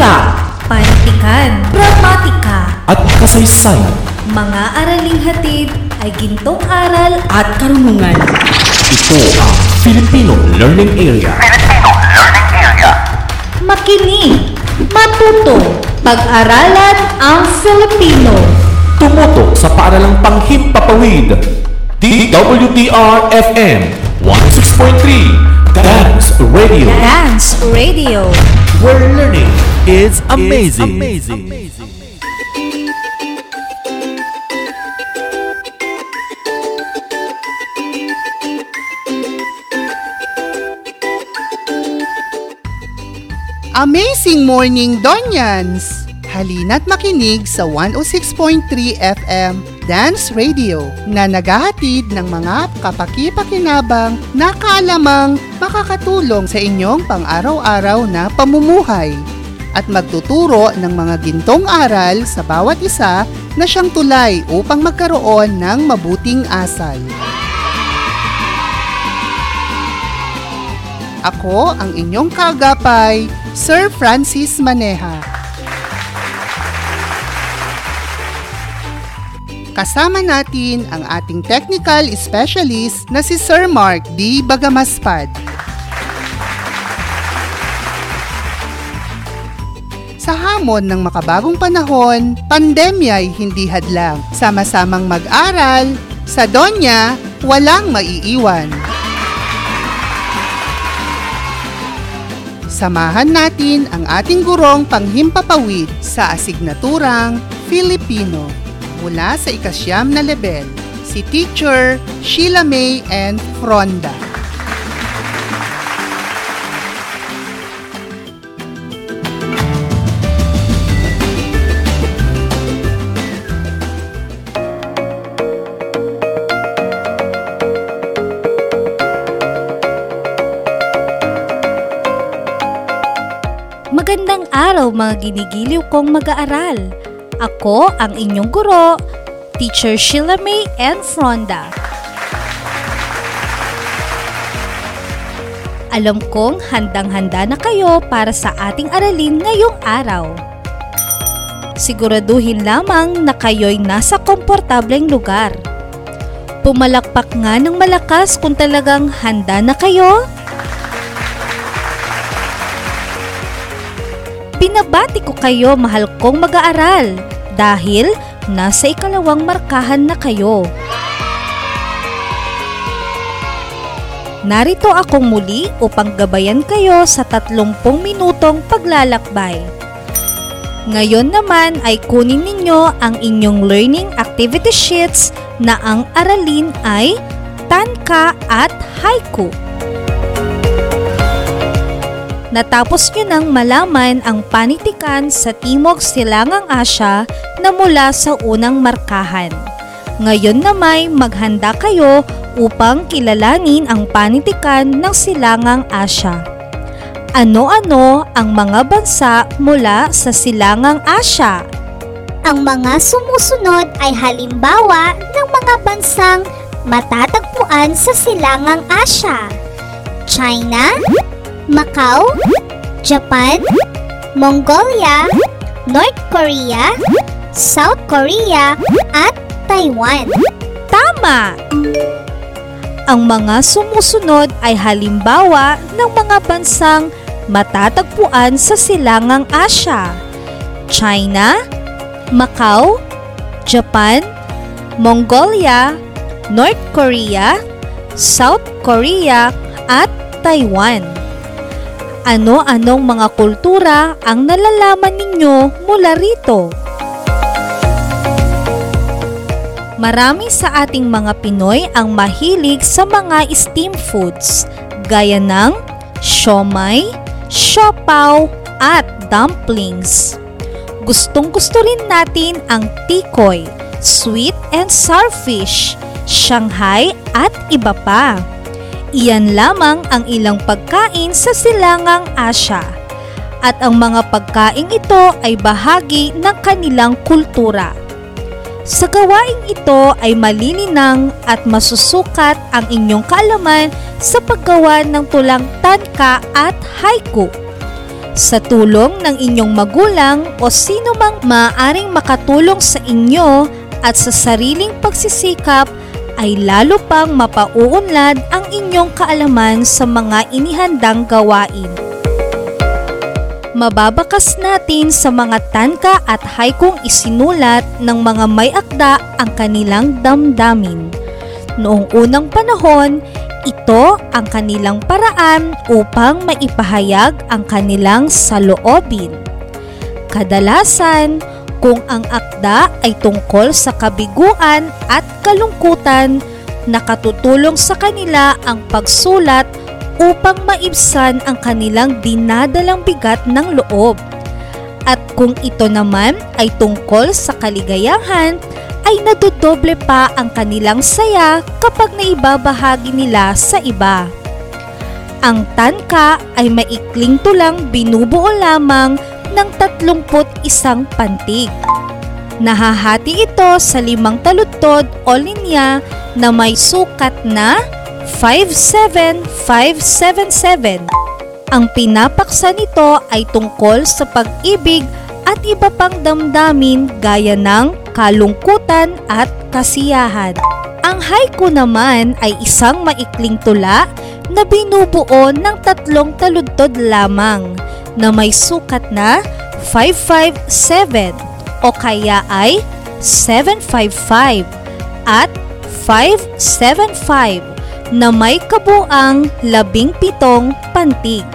Wika Panitikan, Pragmatika. At kasaysayan. Mga araling hatid ay gintong aral at karunungan. Ito ang Filipino Learning Area. Makinig, matuto, pag-aralan ang Filipino. Tumutok sa paaralang panghimpapawid. DWDR-FM 106.3 Dance Radio. Dance Radio. Where learning is amazing. Amazing morning, Donyans! Halina't makinig sa 106.3 FM Dance Radio na naghahatid ng mga kapaki-pakinabang na kaalamang makakatulong sa inyong pang-araw-araw na pamumuhay at magtuturo ng mga gintong aral sa bawat isa na siyang tulay upang magkaroon ng mabuting asal. Ako ang inyong kagapay, Sir Francis Maneha. Kasama natin ang ating technical specialist na si Sir Mark D. Bagamaspad. Hamon ng makabagong panahon, pandemya ay hindi hadlang. Sama-samang mag-aral, sa Donya, walang maiiwan. Samahan natin ang ating gurong panghimpapawid sa asignaturang Filipino mula sa ikasyam na level, si Teacher Sheila May and Fronda. Magandang araw mga ginigiliw kong mag-aaral. Ako ang inyong guro, Teacher Sheila May and Fronda. Alam kong handang-handa na kayo para sa ating aralin ngayong araw. Siguraduhin lamang na kayo'y nasa komportableng lugar. Pumalakpak nga ng malakas kung talagang handa na kayo. Binabati ko kayo mahal kong mag-aaral dahil nasa ikalawang markahan na kayo. Narito akong muli upang gabayan kayo sa 30 minutong paglalakbay. Ngayon naman ay kunin ninyo ang inyong learning activity sheets na ang aralin ay tanka at haiku. Natapos nyo nang malaman ang panitikan sa Timog Silangang Asya na mula sa unang markahan. Ngayon namay maghanda kayo upang kilalanin ang panitikan ng Silangang Asya. Ano-ano ang mga bansa mula sa Silangang Asya? Ang mga sumusunod ay halimbawa ng mga bansang matatagpuan sa Silangang Asya. China, Macau, Japan, Mongolia, North Korea, South Korea, at Taiwan. Tama! Ang mga sumusunod ay halimbawa ng mga bansang matatagpuan sa Silangang Asya. China, Macau, Japan, Mongolia, North Korea, South Korea, at Taiwan. Ano-anong mga kultura ang nalalaman ninyo mula rito? Marami sa ating mga Pinoy ang mahilig sa mga steam foods gaya ng siomay, siopaw at dumplings. Gustong gusto rin natin ang tikoy, sweet and sour fish, Shanghai at iba pa. Iyan lamang ang ilang pagkain sa silangang Asya. At ang mga pagkain ito ay bahagi ng kanilang kultura. Sa gawaing ito ay malilinang at masusukat ang inyong kaalaman sa paggawa ng tulang tanka at haiku. Sa tulong ng inyong magulang o sino mang maaaring makatulong sa inyo at sa sariling pagsisikap ay lalo pang mapauunlad ang inyong kaalaman sa mga inihandang gawain mababakas natin sa mga tanka at haikong isinulat ng mga may akda ang kanilang damdamin. Noong unang panahon, ito ang kanilang paraan upang maipahayag ang kanilang saloobin. Kadalasan, kung ang akda ay tungkol sa kabiguan at kalungkutan, nakatutulong sa kanila ang pagsulat upang maibsan ang kanilang dinadalang bigat ng loob. At kung ito naman ay tungkol sa kaligayahan, ay nadodoble pa ang kanilang saya kapag naibabahagi nila sa iba. Ang tanka ay maikling tulang binubuo lamang ng 31 pantig. Nahahati ito sa limang taludtod o linya na may sukat na 57577. Ang pinapaksa nito ay tungkol sa pag-ibig at iba pang damdamin gaya ng kalungkutan at kasiyahan. Ang haiku naman ay isang maikling tula na binubuo ng tatlong taludtod lamang na may sukat na 557 o kaya ay 755 at 575 na may kabuang labing pitong pantig.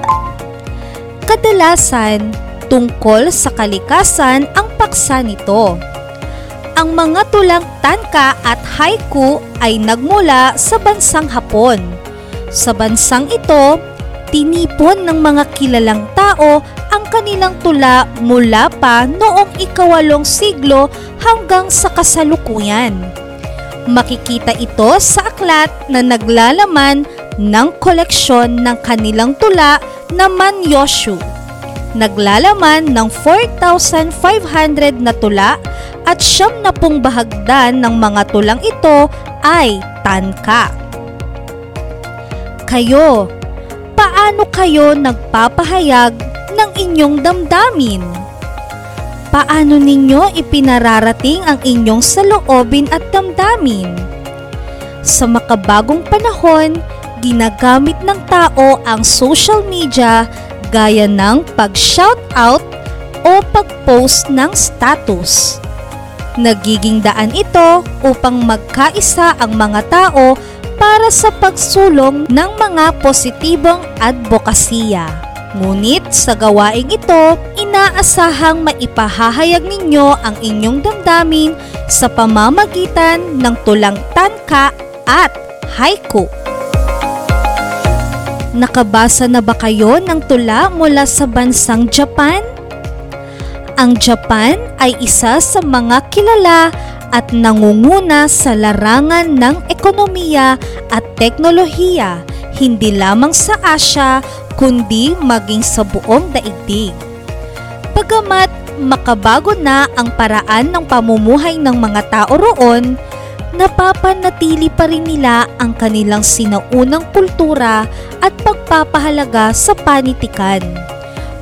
Kadalasan, tungkol sa kalikasan ang paksa nito. Ang mga tulang tanka at haiku ay nagmula sa bansang Hapon. Sa bansang ito, tinipon ng mga kilalang tao ang kanilang tula mula pa noong ikawalong siglo hanggang sa kasalukuyan. Makikita ito sa aklat na naglalaman ng koleksyon ng kanilang tula na Manyoshu. Naglalaman ng 4,500 na tula at siyam na pong bahagdan ng mga tulang ito ay tanka. Kayo, paano kayo nagpapahayag ng inyong damdamin? paano ninyo ipinararating ang inyong saloobin at damdamin. Sa makabagong panahon, ginagamit ng tao ang social media gaya ng pag-shout out o pag-post ng status. Nagiging daan ito upang magkaisa ang mga tao para sa pagsulong ng mga positibong advokasya. Ngunit sa gawaing ito, inaasahang maipahahayag ninyo ang inyong damdamin sa pamamagitan ng tulang tanka at haiku. Nakabasa na ba kayo ng tula mula sa bansang Japan? Ang Japan ay isa sa mga kilala at nangunguna sa larangan ng ekonomiya at teknolohiya hindi lamang sa Asya kundi maging sa buong daigdig. Pagamat makabago na ang paraan ng pamumuhay ng mga tao roon, napapanatili pa rin nila ang kanilang sinaunang kultura at pagpapahalaga sa panitikan.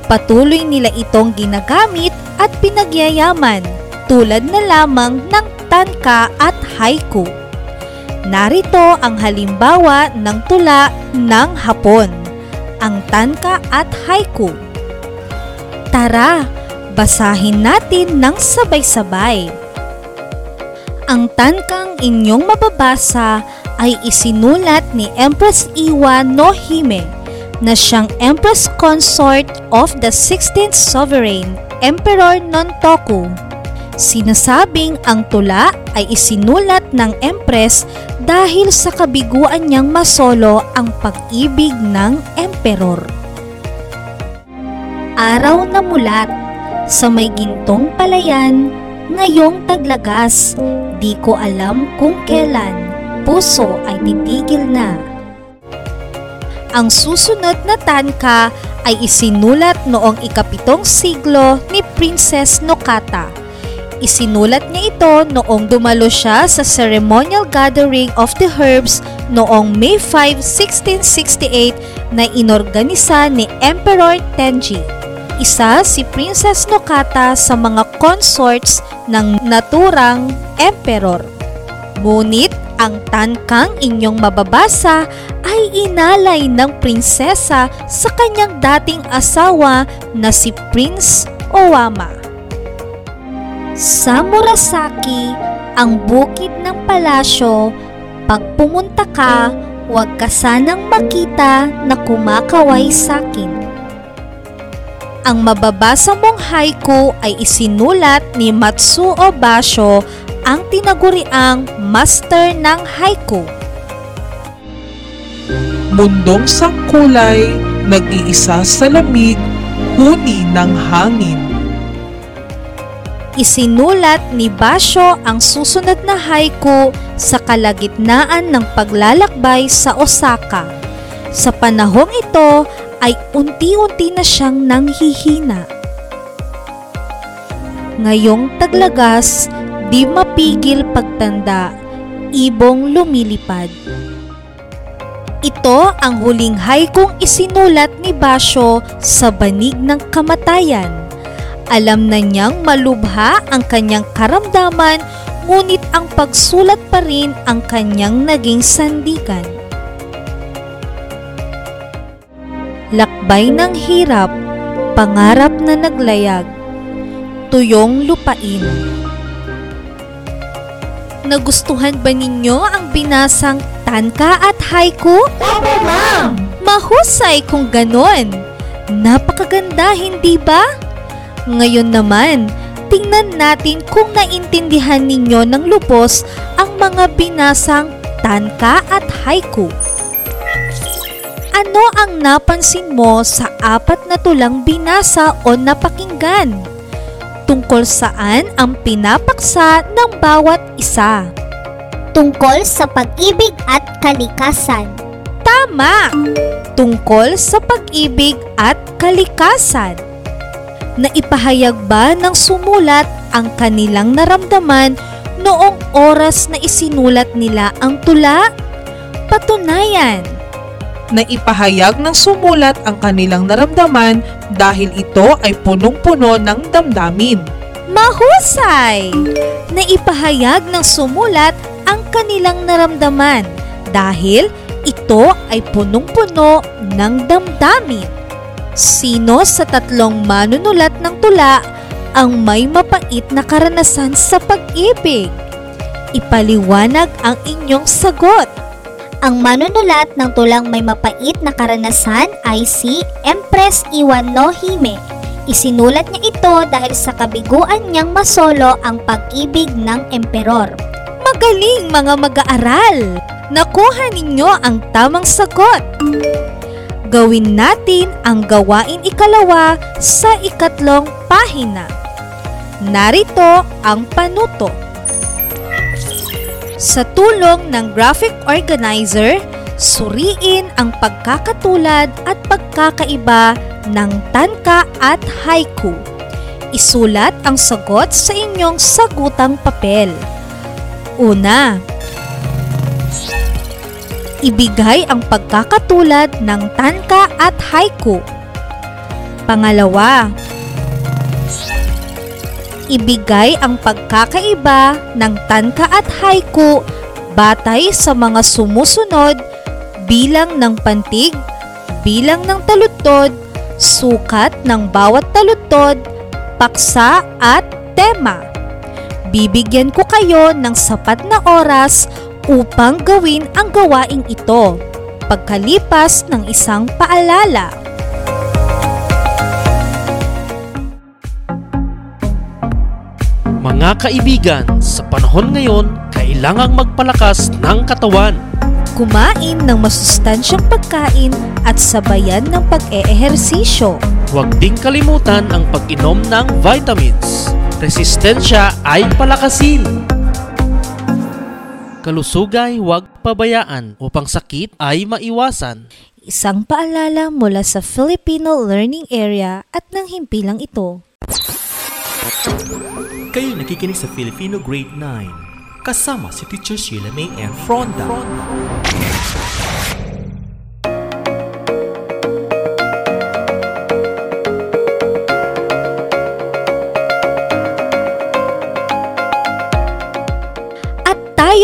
Patuloy nila itong ginagamit at pinagyayaman tulad na lamang ng tanka at haiku. Narito ang halimbawa ng tula ng Hapon ang tanka at haiku. Tara, basahin natin ng sabay-sabay. Ang tankang inyong mababasa ay isinulat ni Empress Iwa no Hime na siyang Empress Consort of the 16th Sovereign Emperor Nontoku. Sinasabing ang tula ay isinulat ng Empress dahil sa kabiguan niyang masolo ang pag-ibig ng emperor. Araw na mulat sa may gintong palayan, ngayong taglagas, di ko alam kung kailan, puso ay titigil na. Ang susunod na tanka ay isinulat noong ikapitong siglo ni Princess Nokata. Isinulat niya ito noong dumalo siya sa ceremonial gathering of the herbs noong May 5, 1668 na inorganisa ni Emperor Tenji. Isa si Princess Nokata sa mga consorts ng naturang emperor. Ngunit ang tankang inyong mababasa ay inalay ng prinsesa sa kanyang dating asawa na si Prince Owama. Sa Murasaki, ang bukid ng palasyo, pag pumunta ka, huwag ka sanang makita na kumakaway sa akin. Ang mababasa mong haiku ay isinulat ni Matsuo Basho, ang tinaguriang master ng haiku. Mundong sangkulay, nag-iisa sa lamig, huni ng hangin. Isinulat ni Basho ang susunod na haiku sa kalagitnaan ng paglalakbay sa Osaka. Sa panahong ito ay unti-unti na siyang nanghihina. Ngayong taglagas, di mapigil pagtanda, ibong lumilipad. Ito ang huling haikong isinulat ni Basho sa banig ng kamatayan. Alam na niyang malubha ang kanyang karamdaman ngunit ang pagsulat pa rin ang kanyang naging sandigan. Lakbay ng hirap, pangarap na naglayag, tuyong lupain. Nagustuhan ba ninyo ang binasang tanka at haiku? Opo, ma'am! Mahusay kung ganon. Napakaganda, hindi ba? Ngayon naman, tingnan natin kung naintindihan ninyo ng lubos ang mga binasang tanka at haiku. Ano ang napansin mo sa apat na tulang binasa o napakinggan? Tungkol saan ang pinapaksa ng bawat isa? Tungkol sa pag-ibig at kalikasan. Tama! Tungkol sa pag-ibig at kalikasan. Naipahayag ba ng sumulat ang kanilang naramdaman noong oras na isinulat nila ang tula? Patunayan! Naipahayag ng sumulat ang kanilang naramdaman dahil ito ay punong-puno ng damdamin. Mahusay! Naipahayag ng sumulat ang kanilang naramdaman dahil ito ay punong-puno ng damdamin. Sino sa tatlong manunulat ng tula ang may mapait na karanasan sa pag-ibig? Ipaliwanag ang inyong sagot. Ang manunulat ng tulang may mapait na karanasan ay si Empress Iwan no. Isinulat niya ito dahil sa kabiguan niyang masolo ang pag-ibig ng emperor. Magaling mga mag-aaral! Nakuha ninyo ang tamang sagot. Gawin natin ang gawain ikalawa sa ikatlong pahina. Narito ang panuto. Sa tulong ng graphic organizer, suriin ang pagkakatulad at pagkakaiba ng tanka at haiku. Isulat ang sagot sa inyong sagutang papel. Una, ibigay ang pagkakatulad ng tanka at haiku. Pangalawa, ibigay ang pagkakaiba ng tanka at haiku batay sa mga sumusunod bilang ng pantig, bilang ng taludtod, sukat ng bawat taludtod, paksa at tema. Bibigyan ko kayo ng sapat na oras upang gawin ang gawaing ito pagkalipas ng isang paalala. Mga kaibigan, sa panahon ngayon, kailangang magpalakas ng katawan. Kumain ng masustansyang pagkain at sabayan ng pag-eehersisyo. Huwag ding kalimutan ang pag-inom ng vitamins. Resistensya ay palakasin. Kalusugay huwag pabayaan upang sakit ay maiwasan. Isang paalala mula sa Filipino Learning Area at ng himpilang ito. Kayo nakikinig sa Filipino Grade 9. Kasama si Teacher Sheila May and Fronda. At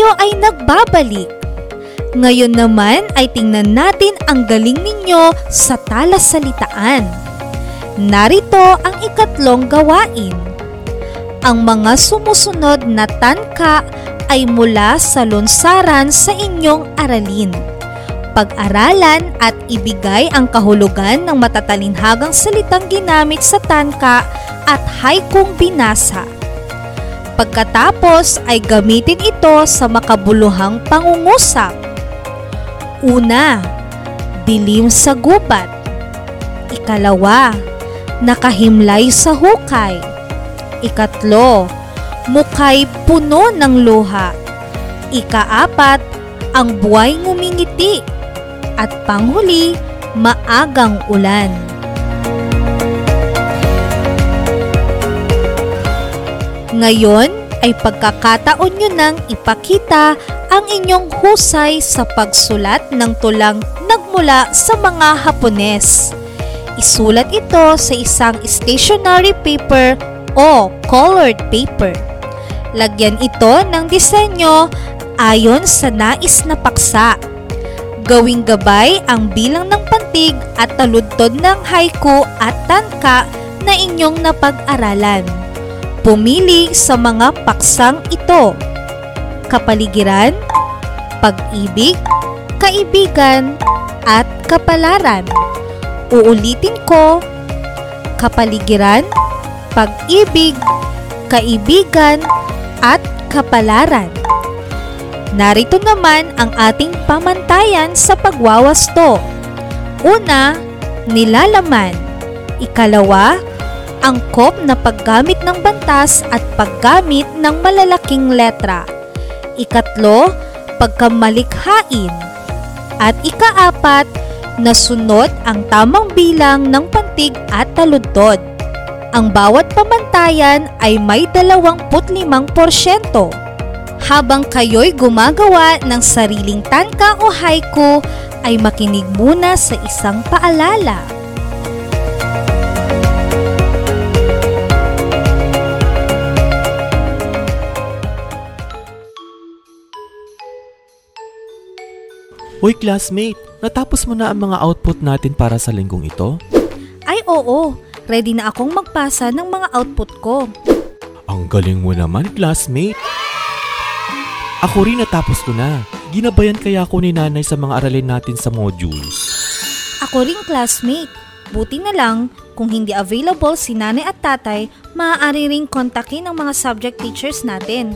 tayo ay nagbabalik. Ngayon naman ay tingnan natin ang galing ninyo sa talasalitaan. Narito ang ikatlong gawain. Ang mga sumusunod na tanka ay mula sa lunsaran sa inyong aralin. Pag-aralan at ibigay ang kahulugan ng matatalinhagang salitang ginamit sa tanka at haikong binasa. Pagkatapos ay gamitin ito sa makabuluhang pangungusap. Una, dilim sa gubat. Ikalawa, nakahimlay sa hukay. Ikatlo, mukhay puno ng luha. Ikaapat, ang buhay ngumingiti. At panghuli, maagang ulan. Ngayon ay pagkakataon nyo nang ipakita ang inyong husay sa pagsulat ng tulang nagmula sa mga Hapones. Isulat ito sa isang stationery paper o colored paper. Lagyan ito ng disenyo ayon sa nais na paksa. Gawing gabay ang bilang ng pantig at taludtod ng haiku at tanka na inyong napag-aralan. Pumili sa mga paksang ito. Kapaligiran, pag-ibig, kaibigan, at kapalaran. Uulitin ko, kapaligiran, pag-ibig, kaibigan, at kapalaran. Narito naman ang ating pamantayan sa pagwawasto. Una, nilalaman. Ikalawa, angkop na paggamit ng bantas at paggamit ng malalaking letra. Ikatlo, pagkamalikhain. At ikaapat, nasunod ang tamang bilang ng pantig at taludtod. Ang bawat pamantayan ay may 25%. Habang kayo'y gumagawa ng sariling tanka o haiku, ay makinig muna sa isang paalala. Uy classmate, natapos mo na ang mga output natin para sa linggong ito? Ay oo, ready na akong magpasa ng mga output ko. Ang galing mo naman classmate. Ako rin natapos ko na. Ginabayan kaya ako ni nanay sa mga aralin natin sa modules. Ako ring classmate. Buti na lang, kung hindi available si nanay at tatay, maaari ring kontakin ang mga subject teachers natin.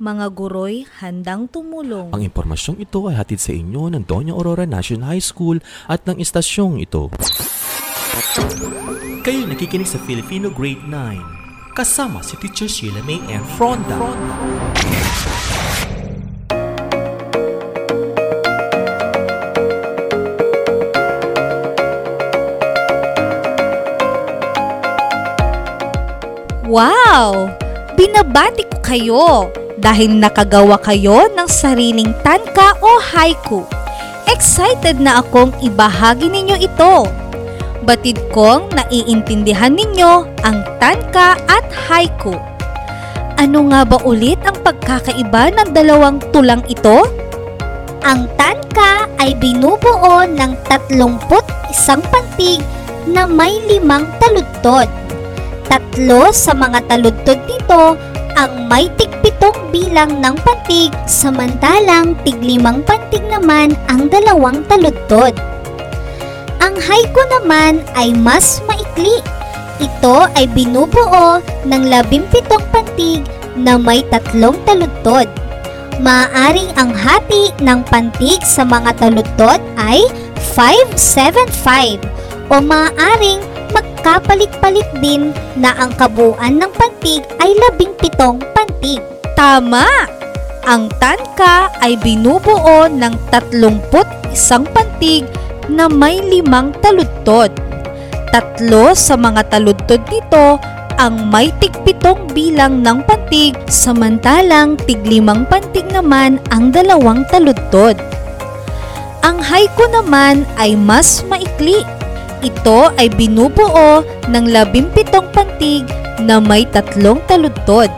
Mga guro'y handang tumulong. Ang impormasyong ito ay hatid sa inyo ng Doña Aurora National High School at ng istasyong ito. Kayo nakikinig sa Filipino Grade 9. Kasama si Teacher Sheila May and Fronda. Wow! Binabati ko kayo dahil nakagawa kayo ng sariling tanka o haiku. Excited na akong ibahagi ninyo ito. Batid kong naiintindihan ninyo ang tanka at haiku. Ano nga ba ulit ang pagkakaiba ng dalawang tulang ito? Ang tanka ay binubuo ng 31 pantig na may limang taludtod. Tatlo sa mga taludtod nito ang may tigpitong bilang ng pantig samantalang tiglimang pantig naman ang dalawang taludtod. Ang haiku naman ay mas maikli. Ito ay binubuo ng labimpitong pantig na may tatlong taludtod. Maaring ang hati ng pantig sa mga taludtod ay 575 o maaring magkapalit-palit din na ang kabuuan ng pantig ay labing pitong pantig. Tama! Ang tanka ay binubuo ng 31 pantig na may limang taludtod. Tatlo sa mga taludtod nito ang may tigpitong bilang ng pantig samantalang tiglimang pantig naman ang dalawang taludtod. Ang haiku naman ay mas maikli. Ito ay binubuo ng labimpitong pantig na may tatlong taludtod.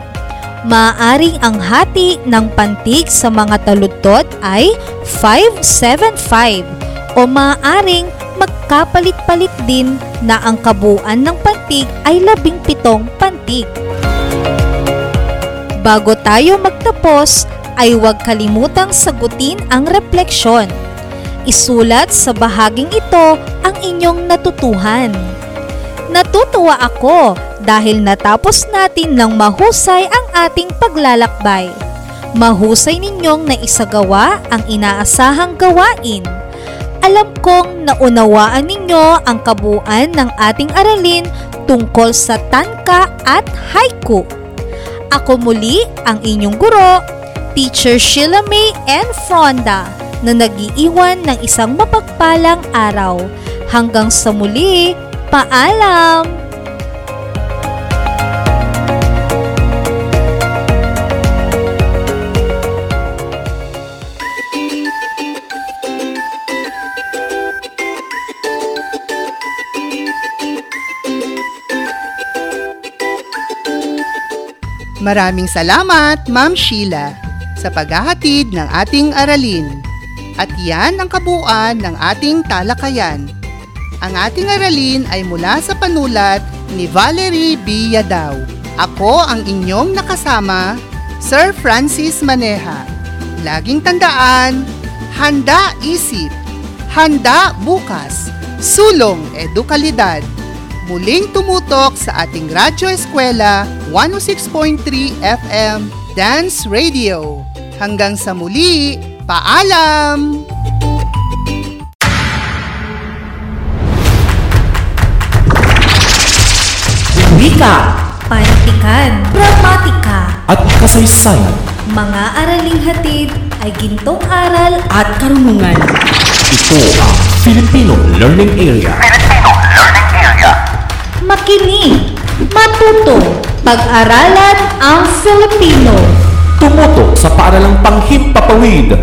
Maaring ang hati ng pantig sa mga taludtod ay 575 o maaring magkapalit-palit din na ang kabuuan ng pantig ay labing pitong pantig. Bago tayo magtapos, ay huwag kalimutang sagutin ang refleksyon. Isulat sa bahaging ito ang inyong natutuhan. Natutuwa ako dahil natapos natin ng mahusay ang ating paglalakbay. Mahusay ninyong naisagawa ang inaasahang gawain. Alam kong naunawaan ninyo ang kabuuan ng ating aralin tungkol sa tanka at haiku. Ako muli ang inyong guro, Teacher Sheila May N. Fronda na nag-iiwan ng isang mapagpalang araw. Hanggang sa muli, paalam! Maraming salamat, Ma'am Sheila, sa paghahatid ng ating aralin. At yan ang kabuuan ng ating talakayan. Ang ating aralin ay mula sa panulat ni Valerie B. Yadaw. Ako ang inyong nakasama, Sir Francis Maneha. Laging tandaan, handa isip, handa bukas, sulong edukalidad. Muling tumutok sa ating Radyo Eskwela 106.3 FM Dance Radio. Hanggang sa muli, paalam! Wika Pantikan, gramatika, at kasaysayan. mga araling hatid ay gintong aral At karunungan. Ito ang Filipino Learning Area. Makinig, matuto, pag-aralan ang Filipino. Tumutok sa paaralang panghimpapawid.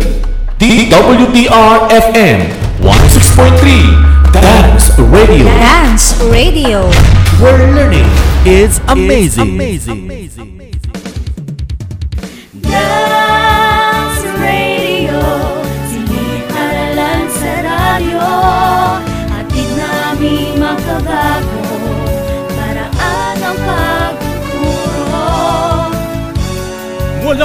DWDR-FM 106.3 Dance Radio. Dance Radio. Where learning is amazing. Dance